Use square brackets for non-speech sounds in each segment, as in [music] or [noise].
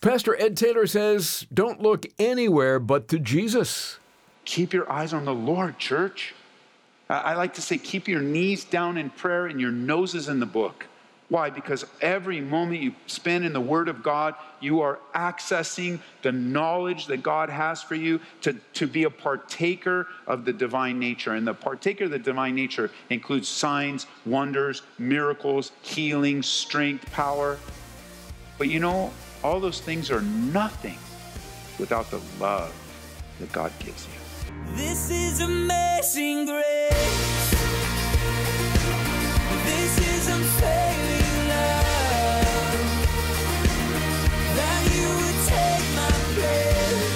Pastor Ed Taylor says, don't look anywhere but to Jesus. Keep your eyes on the Lord, church. I like to say, keep your knees down in prayer and your noses in the book. Why? Because every moment you spend in the Word of God, you are accessing the knowledge that God has for you to, to be a partaker of the divine nature. And the partaker of the divine nature includes signs, wonders, miracles, healing, strength, power. But you know, all those things are nothing without the love that God gives you. This is amazing grace. This is unfailing. We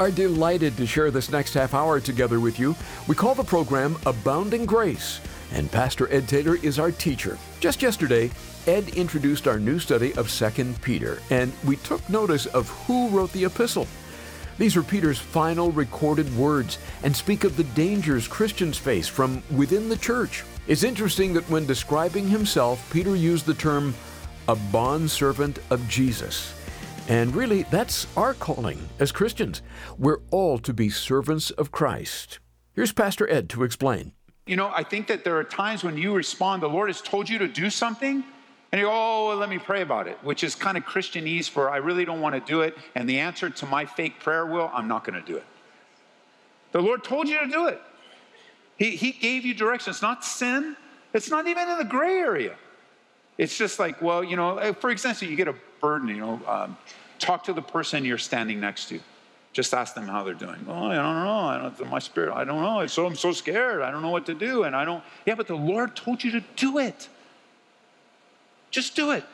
are delighted to share this next half hour together with you. We call the program Abounding Grace, and Pastor Ed Taylor is our teacher. Just yesterday, Ed introduced our new study of 2 Peter, and we took notice of who wrote the epistle. These are Peter's final recorded words and speak of the dangers Christians face from within the church. It's interesting that when describing himself, Peter used the term a bondservant of Jesus. And really, that's our calling as Christians. We're all to be servants of Christ. Here's Pastor Ed to explain. You know, I think that there are times when you respond, the Lord has told you to do something, and you go, oh, well, let me pray about it, which is kind of Christianese for I really don't want to do it. And the answer to my fake prayer will, I'm not going to do it. The Lord told you to do it. He, he gave you direction. It's not sin, it's not even in the gray area. It's just like, well, you know, for example, you get a burden, you know, um, Talk to the person you're standing next to. Just ask them how they're doing. Oh, I don't know. I don't, my spirit, I don't know. So I'm so scared. I don't know what to do. And I don't, yeah, but the Lord told you to do it. Just do it.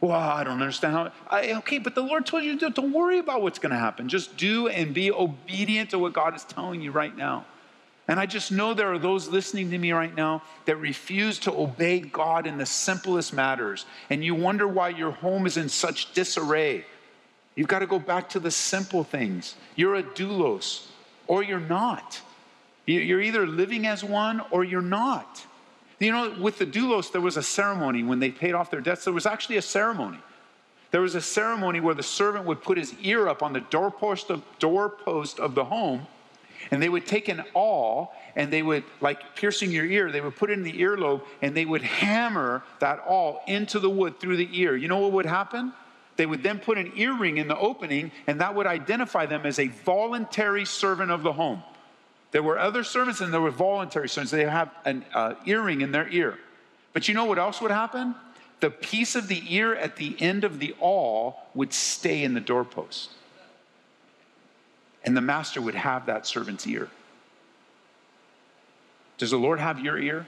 Well, I don't understand how. I, okay, but the Lord told you to do it. Don't worry about what's going to happen. Just do and be obedient to what God is telling you right now. And I just know there are those listening to me right now that refuse to obey God in the simplest matters. And you wonder why your home is in such disarray You've got to go back to the simple things. You're a doulos or you're not. You're either living as one or you're not. You know, with the doulos, there was a ceremony when they paid off their debts. There was actually a ceremony. There was a ceremony where the servant would put his ear up on the doorpost of, doorpost of the home, and they would take an awl and they would, like piercing your ear, they would put it in the earlobe and they would hammer that awl into the wood through the ear. You know what would happen? They would then put an earring in the opening, and that would identify them as a voluntary servant of the home. There were other servants, and there were voluntary servants. They have an uh, earring in their ear. But you know what else would happen? The piece of the ear at the end of the awl would stay in the doorpost. And the master would have that servant's ear. Does the Lord have your ear?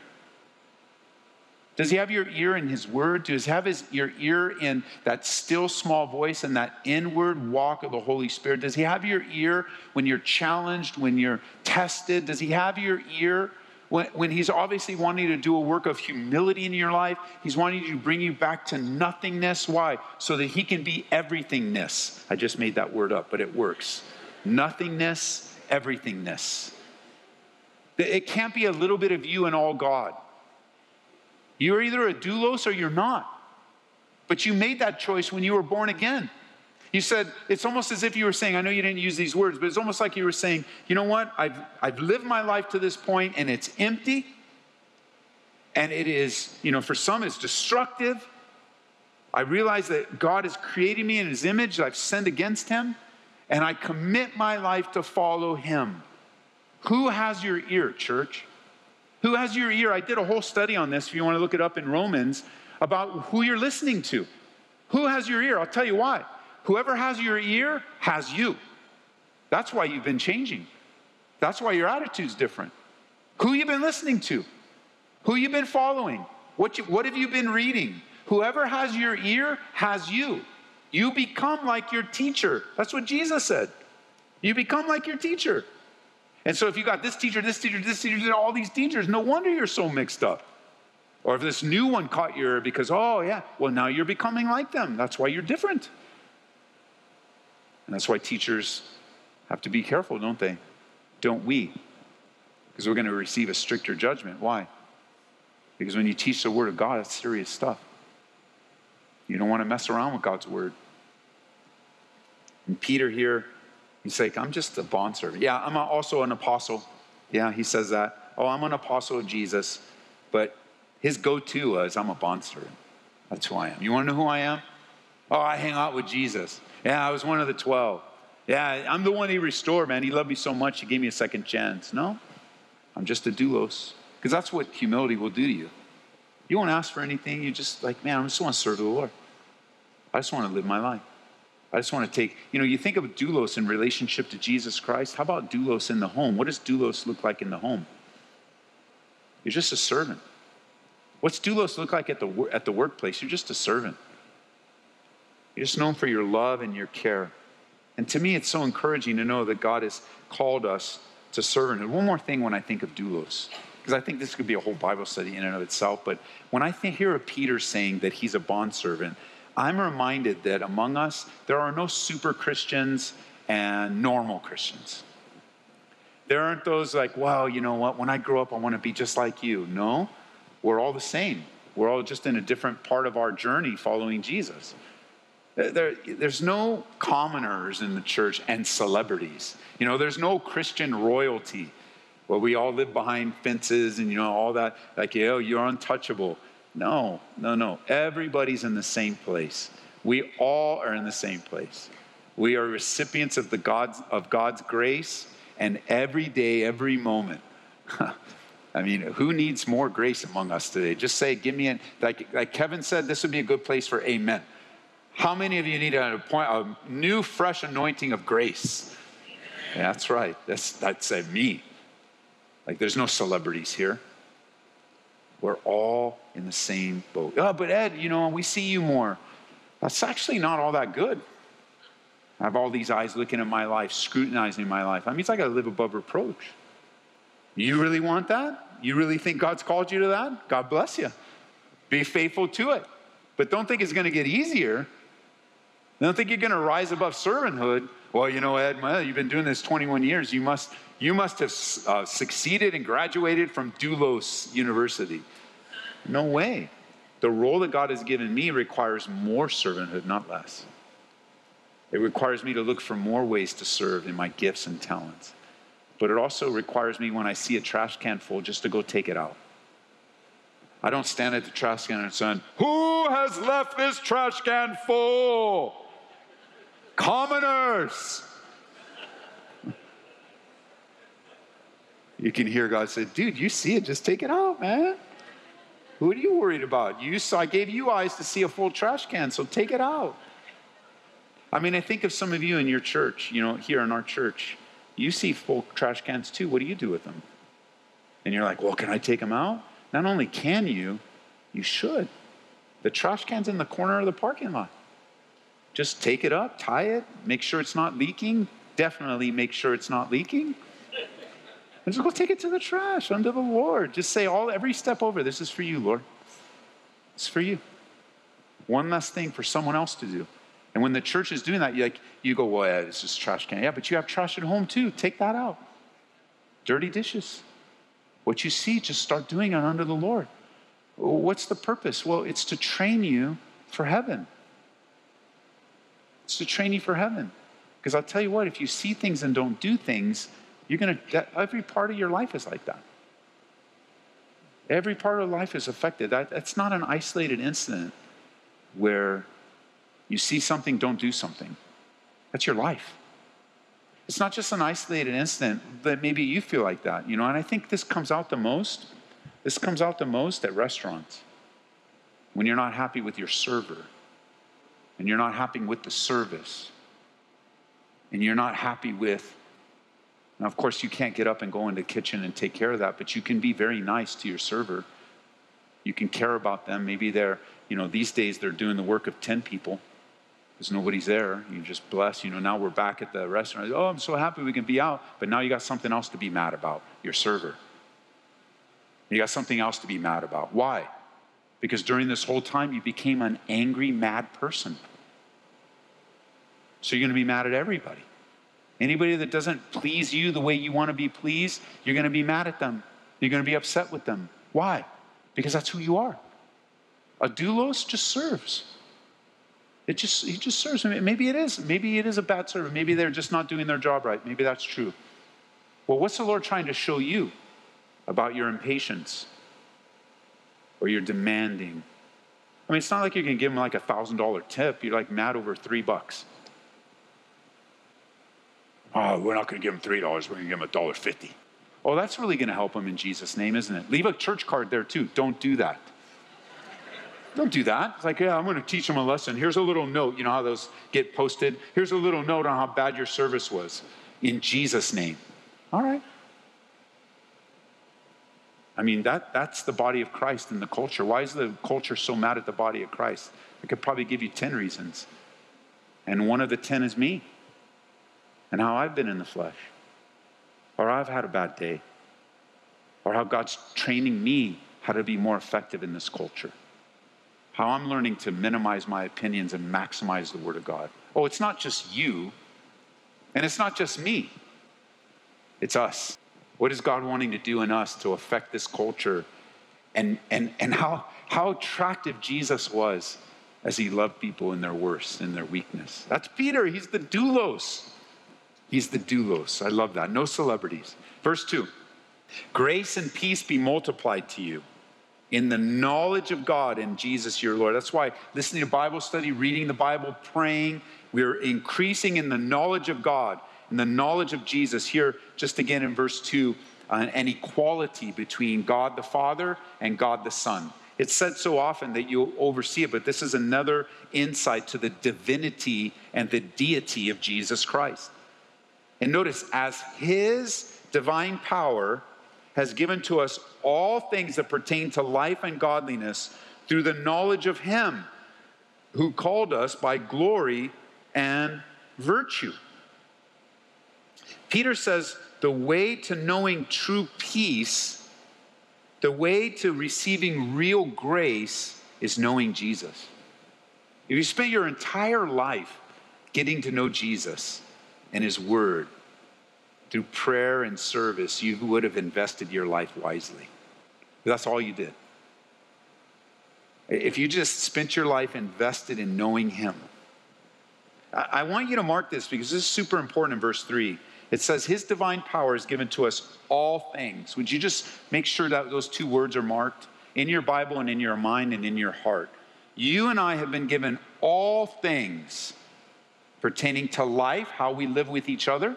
Does he have your ear in his word? Does he have his, your ear in that still small voice and that inward walk of the Holy Spirit? Does he have your ear when you're challenged, when you're tested? Does he have your ear when, when he's obviously wanting to do a work of humility in your life? He's wanting to bring you back to nothingness. Why? So that he can be everythingness. I just made that word up, but it works. Nothingness, everythingness. It can't be a little bit of you and all God. You're either a doulos or you're not. But you made that choice when you were born again. You said, it's almost as if you were saying, I know you didn't use these words, but it's almost like you were saying, you know what? I've, I've lived my life to this point and it's empty. And it is, you know, for some it's destructive. I realize that God has created me in his image, I've sinned against him, and I commit my life to follow him. Who has your ear, church? Who has your ear? I did a whole study on this if you want to look it up in Romans about who you're listening to. Who has your ear? I'll tell you why. Whoever has your ear has you. That's why you've been changing. That's why your attitude's different. Who you've been listening to? Who you've been following? What, you, what have you been reading? Whoever has your ear has you. You become like your teacher. That's what Jesus said. You become like your teacher. And so if you got this teacher, this teacher, this teacher, all these teachers, no wonder you're so mixed up. Or if this new one caught your ear because, oh, yeah, well, now you're becoming like them. That's why you're different. And that's why teachers have to be careful, don't they? Don't we? Because we're going to receive a stricter judgment. Why? Because when you teach the Word of God, it's serious stuff. You don't want to mess around with God's Word. And Peter here, he's like, I'm just a bondservant. Yeah, I'm also an apostle. Yeah, he says that. Oh, I'm an apostle of Jesus. But his go to was, I'm a bondservant. That's who I am. You want to know who I am? Oh, I hang out with Jesus. Yeah, I was one of the 12. Yeah, I'm the one he restored, man. He loved me so much, he gave me a second chance. No, I'm just a doulos. Because that's what humility will do to you. You won't ask for anything. You just like, man, I just want to serve the Lord. I just want to live my life. I just want to take, you know, you think of doulos in relationship to Jesus Christ. How about doulos in the home? What does doulos look like in the home? You're just a servant. What's doulos look like at the, at the workplace? You're just a servant. You're just known for your love and your care. And to me, it's so encouraging to know that God has called us to servanthood. One more thing when I think of doulos, because I think this could be a whole Bible study in and of itself, but when I think, hear of Peter saying that he's a bondservant, I'm reminded that among us, there are no super Christians and normal Christians. There aren't those like, well, you know what, when I grow up, I want to be just like you. No, we're all the same. We're all just in a different part of our journey following Jesus. There, there's no commoners in the church and celebrities. You know, there's no Christian royalty where we all live behind fences and, you know, all that. Like, you know, you're untouchable. No, no, no. Everybody's in the same place. We all are in the same place. We are recipients of, the God's, of God's grace, and every day, every moment. [laughs] I mean, who needs more grace among us today? Just say, give me an, like, like Kevin said, this would be a good place for amen. How many of you need a, a new, fresh anointing of grace? Yeah, that's right. That's, that's me. Like, there's no celebrities here. We're all in the same boat. Oh, but Ed, you know, we see you more. That's actually not all that good. I have all these eyes looking at my life, scrutinizing my life. I mean, it's like I live above reproach. You really want that? You really think God's called you to that? God bless you. Be faithful to it. But don't think it's going to get easier. Don't think you're going to rise above servanthood. Well, you know, Ed, well, you've been doing this 21 years. You must, you must have uh, succeeded and graduated from Doulos University. No way. The role that God has given me requires more servanthood, not less. It requires me to look for more ways to serve in my gifts and talents. But it also requires me, when I see a trash can full, just to go take it out. I don't stand at the trash can and say, Who has left this trash can full? Commoners. You can hear God say, Dude, you see it, just take it out, man. Who are you worried about? You saw, I gave you eyes to see a full trash can, so take it out. I mean, I think of some of you in your church, you know, here in our church. You see full trash cans too. What do you do with them? And you're like, well, can I take them out? Not only can you, you should. The trash can's in the corner of the parking lot. Just take it up, tie it, make sure it's not leaking. Definitely make sure it's not leaking. And just go take it to the trash under the Lord. Just say all every step over, this is for you, Lord. It's for you. One less thing for someone else to do. And when the church is doing that, you like you go, well, yeah, it's just trash can. Yeah, but you have trash at home too. Take that out. Dirty dishes. What you see, just start doing it under the Lord. What's the purpose? Well, it's to train you for heaven. It's to train you for heaven. Because I'll tell you what, if you see things and don't do things, you're going to, every part of your life is like that. Every part of life is affected. That, that's not an isolated incident where you see something, don't do something. That's your life. It's not just an isolated incident that maybe you feel like that, you know, and I think this comes out the most. This comes out the most at restaurants when you're not happy with your server and you're not happy with the service and you're not happy with now, of course, you can't get up and go in the kitchen and take care of that, but you can be very nice to your server. You can care about them. Maybe they're, you know, these days they're doing the work of 10 people. because nobody's there. You just bless. You know, now we're back at the restaurant. Oh, I'm so happy we can be out. But now you got something else to be mad about your server. You got something else to be mad about. Why? Because during this whole time, you became an angry, mad person. So you're going to be mad at everybody. Anybody that doesn't please you the way you want to be pleased, you're going to be mad at them. You're going to be upset with them. Why? Because that's who you are. A doulos just serves. It just he just serves. Maybe it is. Maybe it is a bad servant. Maybe they're just not doing their job right. Maybe that's true. Well, what's the Lord trying to show you about your impatience or your demanding? I mean, it's not like you can give him like a thousand dollar tip. You're like mad over three bucks. Oh, we're not going to give three dollars. We're going to give dollar fifty. Oh, that's really going to help him in Jesus' name, isn't it? Leave a church card there too. Don't do that. Don't do that. It's like, yeah, I'm going to teach them a lesson. Here's a little note. You know how those get posted? Here's a little note on how bad your service was. In Jesus' name. All right. I mean, that, that's the body of Christ in the culture. Why is the culture so mad at the body of Christ? I could probably give you 10 reasons. And one of the 10 is me and how I've been in the flesh, or I've had a bad day, or how God's training me how to be more effective in this culture, how I'm learning to minimize my opinions and maximize the Word of God. Oh, it's not just you, and it's not just me, it's us. What is God wanting to do in us to affect this culture? And, and, and how, how attractive Jesus was as he loved people in their worst, in their weakness. That's Peter. He's the doulos. He's the doulos. I love that. No celebrities. Verse 2 Grace and peace be multiplied to you in the knowledge of God and Jesus your Lord. That's why listening to Bible study, reading the Bible, praying, we're increasing in the knowledge of God and the knowledge of Jesus. Here, just again in verse 2, uh, an equality between God the Father and God the Son. It's said so often that you oversee it, but this is another insight to the divinity and the deity of Jesus Christ. And notice, as his divine power has given to us all things that pertain to life and godliness through the knowledge of him who called us by glory and virtue. Peter says the way to knowing true peace, the way to receiving real grace is knowing Jesus. If you spend your entire life getting to know Jesus, and His Word, through prayer and service, you would have invested your life wisely. That's all you did. If you just spent your life invested in knowing Him, I want you to mark this because this is super important in verse 3. It says, His divine power is given to us all things. Would you just make sure that those two words are marked in your Bible and in your mind and in your heart? You and I have been given all things pertaining to life, how we live with each other.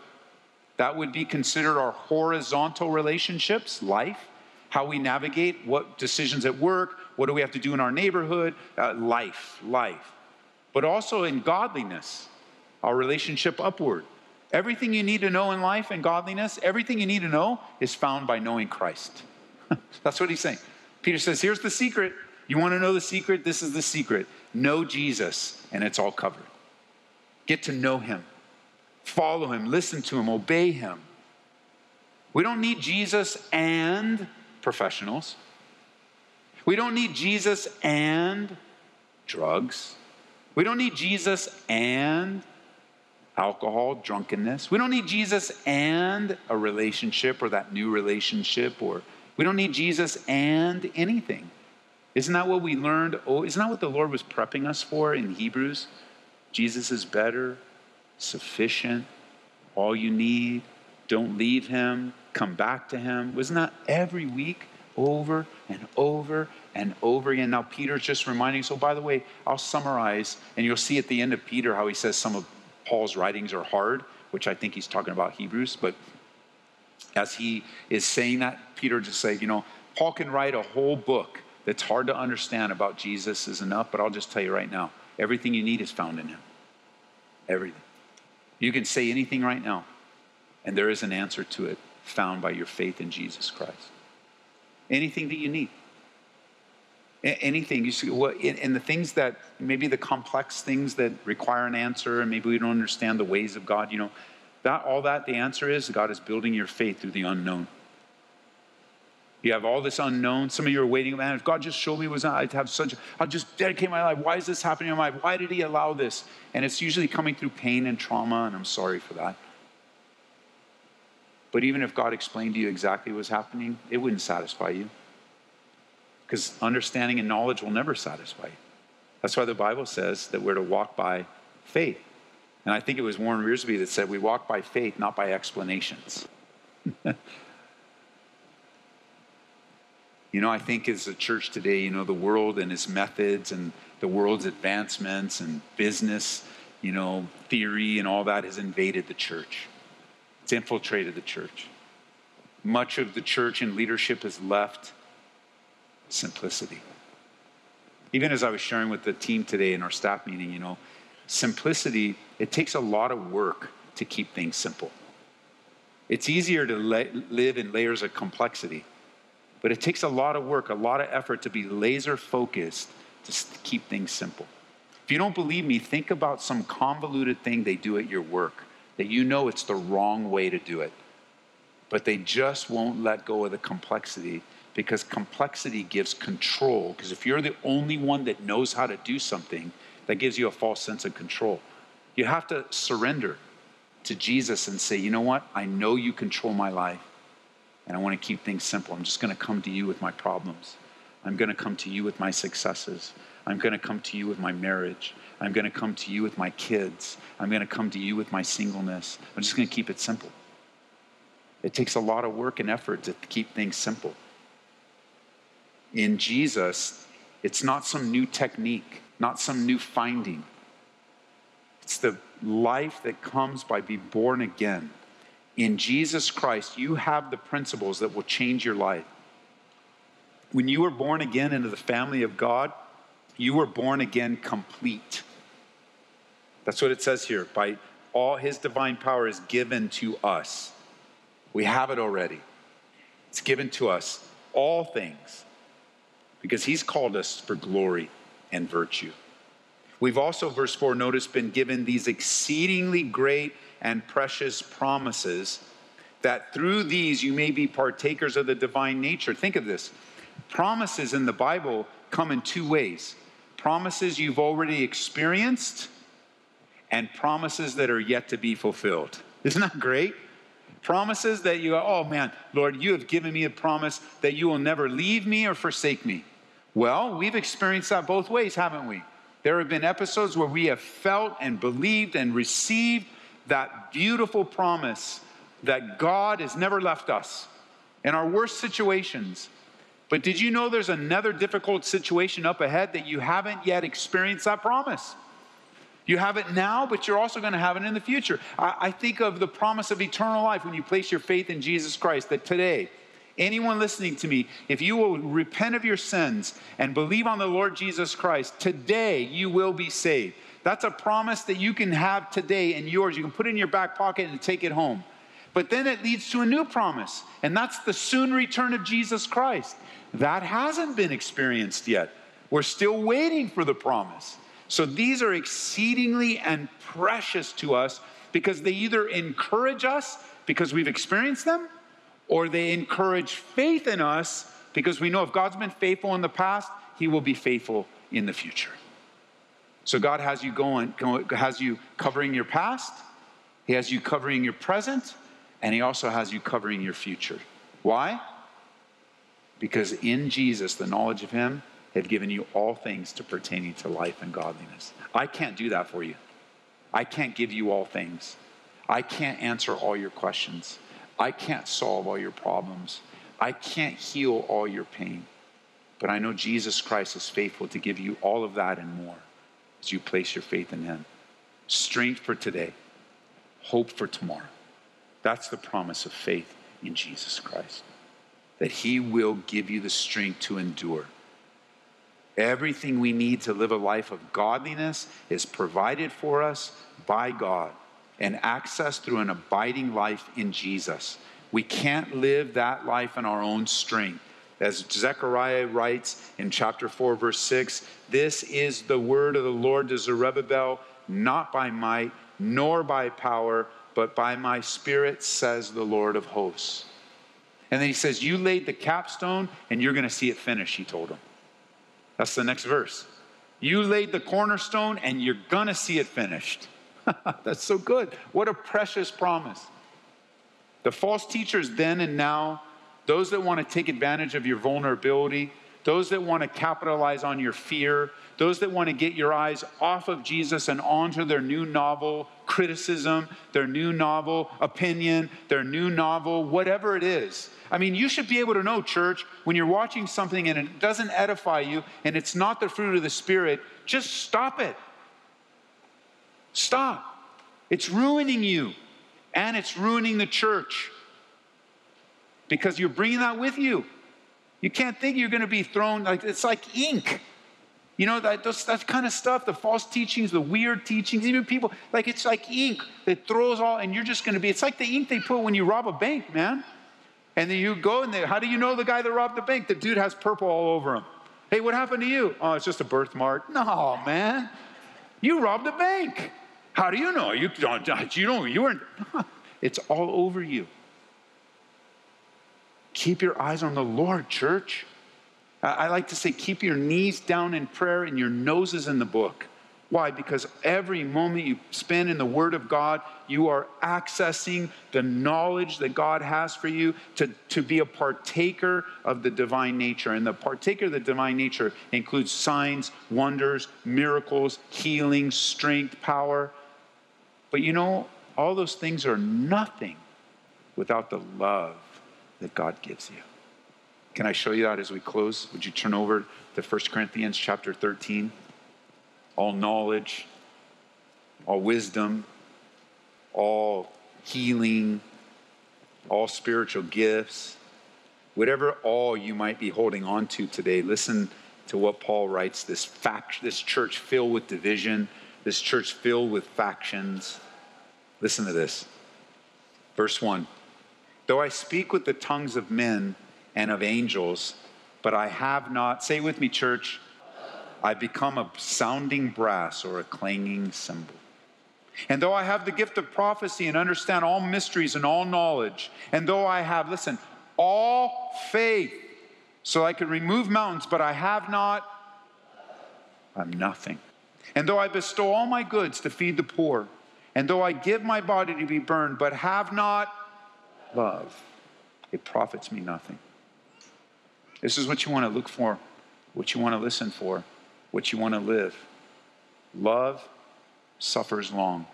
That would be considered our horizontal relationships, life, how we navigate, what decisions at work, what do we have to do in our neighborhood, uh, life, life. But also in godliness, our relationship upward. Everything you need to know in life and godliness, everything you need to know is found by knowing Christ. [laughs] That's what he's saying. Peter says, Here's the secret. You want to know the secret? This is the secret. Know Jesus, and it's all covered. Get to know him, follow him, listen to him, obey him. We don't need Jesus and professionals. We don't need Jesus and drugs. We don't need Jesus and alcohol, drunkenness. We don't need Jesus and a relationship or that new relationship, or we don't need Jesus and anything. Isn't that what we learned? Oh, isn't that what the Lord was prepping us for in Hebrews? Jesus is better, sufficient, all you need. Don't leave him, come back to him. Wasn't that every week over and over and over again? Now, Peter's just reminding. So, by the way, I'll summarize, and you'll see at the end of Peter how he says some of Paul's writings are hard, which I think he's talking about Hebrews. But as he is saying that, Peter just say, you know, Paul can write a whole book that's hard to understand about Jesus is enough, but I'll just tell you right now everything you need is found in him. Everything. You can say anything right now, and there is an answer to it found by your faith in Jesus Christ. Anything that you need. Anything you see in, in the things that maybe the complex things that require an answer and maybe we don't understand the ways of god you know that all that the answer is god is building your faith through the unknown you have all this unknown some of you are waiting man if god just showed me was i'd have such i'll just dedicate my life why is this happening in my life why did he allow this and it's usually coming through pain and trauma and i'm sorry for that but even if god explained to you exactly what's happening it wouldn't satisfy you because understanding and knowledge will never satisfy you. That's why the Bible says that we're to walk by faith. And I think it was Warren Wiersbe that said we walk by faith, not by explanations. [laughs] you know, I think as a church today, you know, the world and its methods and the world's advancements and business, you know, theory and all that has invaded the church. It's infiltrated the church. Much of the church and leadership has left simplicity. Even as I was sharing with the team today in our staff meeting, you know, simplicity, it takes a lot of work to keep things simple. It's easier to live in layers of complexity, but it takes a lot of work, a lot of effort to be laser focused to keep things simple. If you don't believe me, think about some convoluted thing they do at your work that you know it's the wrong way to do it, but they just won't let go of the complexity because complexity gives control. Because if you're the only one that knows how to do something, that gives you a false sense of control. You have to surrender to Jesus and say, you know what? I know you control my life, and I want to keep things simple. I'm just going to come to you with my problems. I'm going to come to you with my successes. I'm going to come to you with my marriage. I'm going to come to you with my kids. I'm going to come to you with my singleness. I'm just going to keep it simple. It takes a lot of work and effort to keep things simple in Jesus, it's not some new technique, not some new finding. It's the life that comes by being born again. In Jesus Christ, you have the principles that will change your life. When you were born again into the family of God, you were born again complete. That's what it says here. By all his divine power is given to us. We have it already. It's given to us. All things because he's called us for glory and virtue. We've also, verse 4, notice, been given these exceedingly great and precious promises that through these you may be partakers of the divine nature. Think of this promises in the Bible come in two ways promises you've already experienced and promises that are yet to be fulfilled. Isn't that great? Promises that you oh man, Lord, you have given me a promise that you will never leave me or forsake me. Well, we've experienced that both ways, haven't we? There have been episodes where we have felt and believed and received that beautiful promise that God has never left us in our worst situations. But did you know there's another difficult situation up ahead that you haven't yet experienced that promise? You have it now, but you're also going to have it in the future. I, I think of the promise of eternal life when you place your faith in Jesus Christ, that today, anyone listening to me, if you will repent of your sins and believe on the Lord Jesus Christ, today you will be saved. That's a promise that you can have today and yours. You can put it in your back pocket and take it home. But then it leads to a new promise, and that's the soon return of Jesus Christ. That hasn't been experienced yet. We're still waiting for the promise. So these are exceedingly and precious to us because they either encourage us because we've experienced them or they encourage faith in us because we know if God's been faithful in the past, he will be faithful in the future. So God has you going, has you covering your past, he has you covering your present, and he also has you covering your future. Why? Because in Jesus, the knowledge of him have given you all things to pertaining to life and godliness. I can't do that for you. I can't give you all things. I can't answer all your questions. I can't solve all your problems. I can't heal all your pain. But I know Jesus Christ is faithful to give you all of that and more as you place your faith in Him. Strength for today, hope for tomorrow. That's the promise of faith in Jesus Christ. That He will give you the strength to endure. Everything we need to live a life of godliness is provided for us by God and access through an abiding life in Jesus. We can't live that life in our own strength. As Zechariah writes in chapter 4, verse 6, this is the word of the Lord to Zerubbabel, not by might, nor by power, but by my spirit, says the Lord of hosts. And then he says, You laid the capstone, and you're going to see it finished, he told him. That's the next verse. You laid the cornerstone, and you're going to see it finished. [laughs] That's so good. What a precious promise. The false teachers then and now, those that want to take advantage of your vulnerability, those that want to capitalize on your fear, those that want to get your eyes off of Jesus and onto their new novel criticism, their new novel opinion, their new novel, whatever it is. I mean, you should be able to know, church, when you're watching something and it doesn't edify you and it's not the fruit of the Spirit, just stop it. Stop. It's ruining you and it's ruining the church because you're bringing that with you. You can't think you're going to be thrown like it's like ink. You know, that, those, that kind of stuff, the false teachings, the weird teachings, even people, like it's like ink that throws all, and you're just going to be, it's like the ink they put when you rob a bank, man. And then you go in there, how do you know the guy that robbed the bank? The dude has purple all over him. Hey, what happened to you? Oh, it's just a birthmark. No, man. You robbed a bank. How do you know? You don't, you don't, you weren't. [laughs] It's all over you. Keep your eyes on the Lord, church. I like to say, keep your knees down in prayer and your noses in the book. Why? Because every moment you spend in the Word of God, you are accessing the knowledge that God has for you to, to be a partaker of the divine nature. And the partaker of the divine nature includes signs, wonders, miracles, healing, strength, power. But you know, all those things are nothing without the love that God gives you. Can I show you that as we close? Would you turn over to 1 Corinthians chapter 13? All knowledge, all wisdom, all healing, all spiritual gifts, whatever all you might be holding on to today, listen to what Paul writes this fact, this church filled with division, this church filled with factions. Listen to this. Verse 1 Though I speak with the tongues of men and of angels, but I have not, say with me, church, I become a sounding brass or a clanging cymbal. And though I have the gift of prophecy and understand all mysteries and all knowledge, and though I have, listen, all faith, so I can remove mountains, but I have not, I'm nothing. And though I bestow all my goods to feed the poor, and though I give my body to be burned, but have not love, it profits me nothing. This is what you want to look for, what you want to listen for, what you want to live. Love suffers long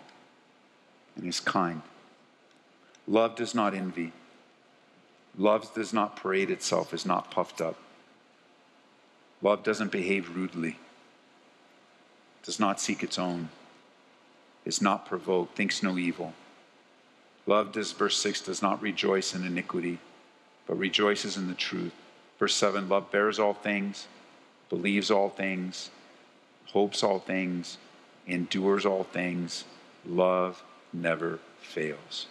and is kind. Love does not envy. Love does not parade itself, is not puffed up. Love doesn't behave rudely, does not seek its own is not provoked, thinks no evil. Love, does, verse 6, does not rejoice in iniquity, but rejoices in the truth. Verse 7, love bears all things, believes all things, hopes all things, endures all things. Love never fails.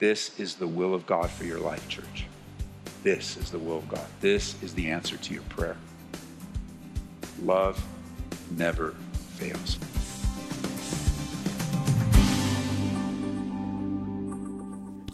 This is the will of God for your life, church. This is the will of God. This is the answer to your prayer. Love never fails.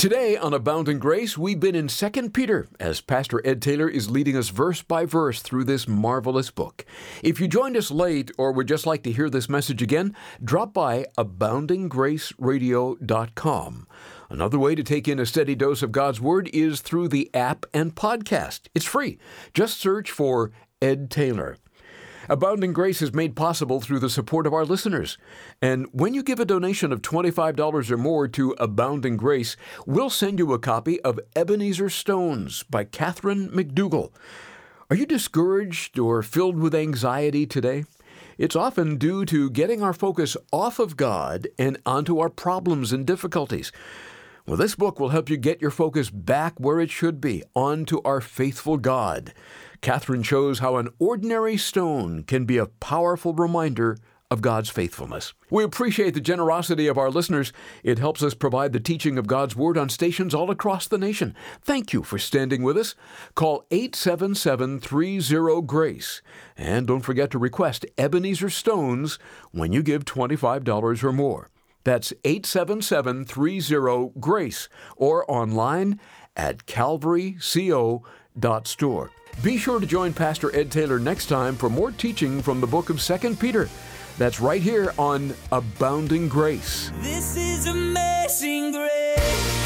Today on Abounding Grace, we've been in 2 Peter as Pastor Ed Taylor is leading us verse by verse through this marvelous book. If you joined us late or would just like to hear this message again, drop by aboundinggraceradio.com. Another way to take in a steady dose of God's Word is through the app and podcast. It's free. Just search for Ed Taylor. Abounding Grace is made possible through the support of our listeners. And when you give a donation of $25 or more to Abounding Grace, we'll send you a copy of Ebenezer Stones by Catherine McDougall. Are you discouraged or filled with anxiety today? It's often due to getting our focus off of God and onto our problems and difficulties. Well, this book will help you get your focus back where it should be, onto our faithful God. Catherine shows how an ordinary stone can be a powerful reminder of God's faithfulness. We appreciate the generosity of our listeners. It helps us provide the teaching of God's Word on stations all across the nation. Thank you for standing with us. Call 877 30 GRACE. And don't forget to request Ebenezer Stones when you give $25 or more. That's 877 30 GRACE or online at calvaryco.store. Be sure to join Pastor Ed Taylor next time for more teaching from the book of 2 Peter. That's right here on Abounding Grace. This is amazing grace.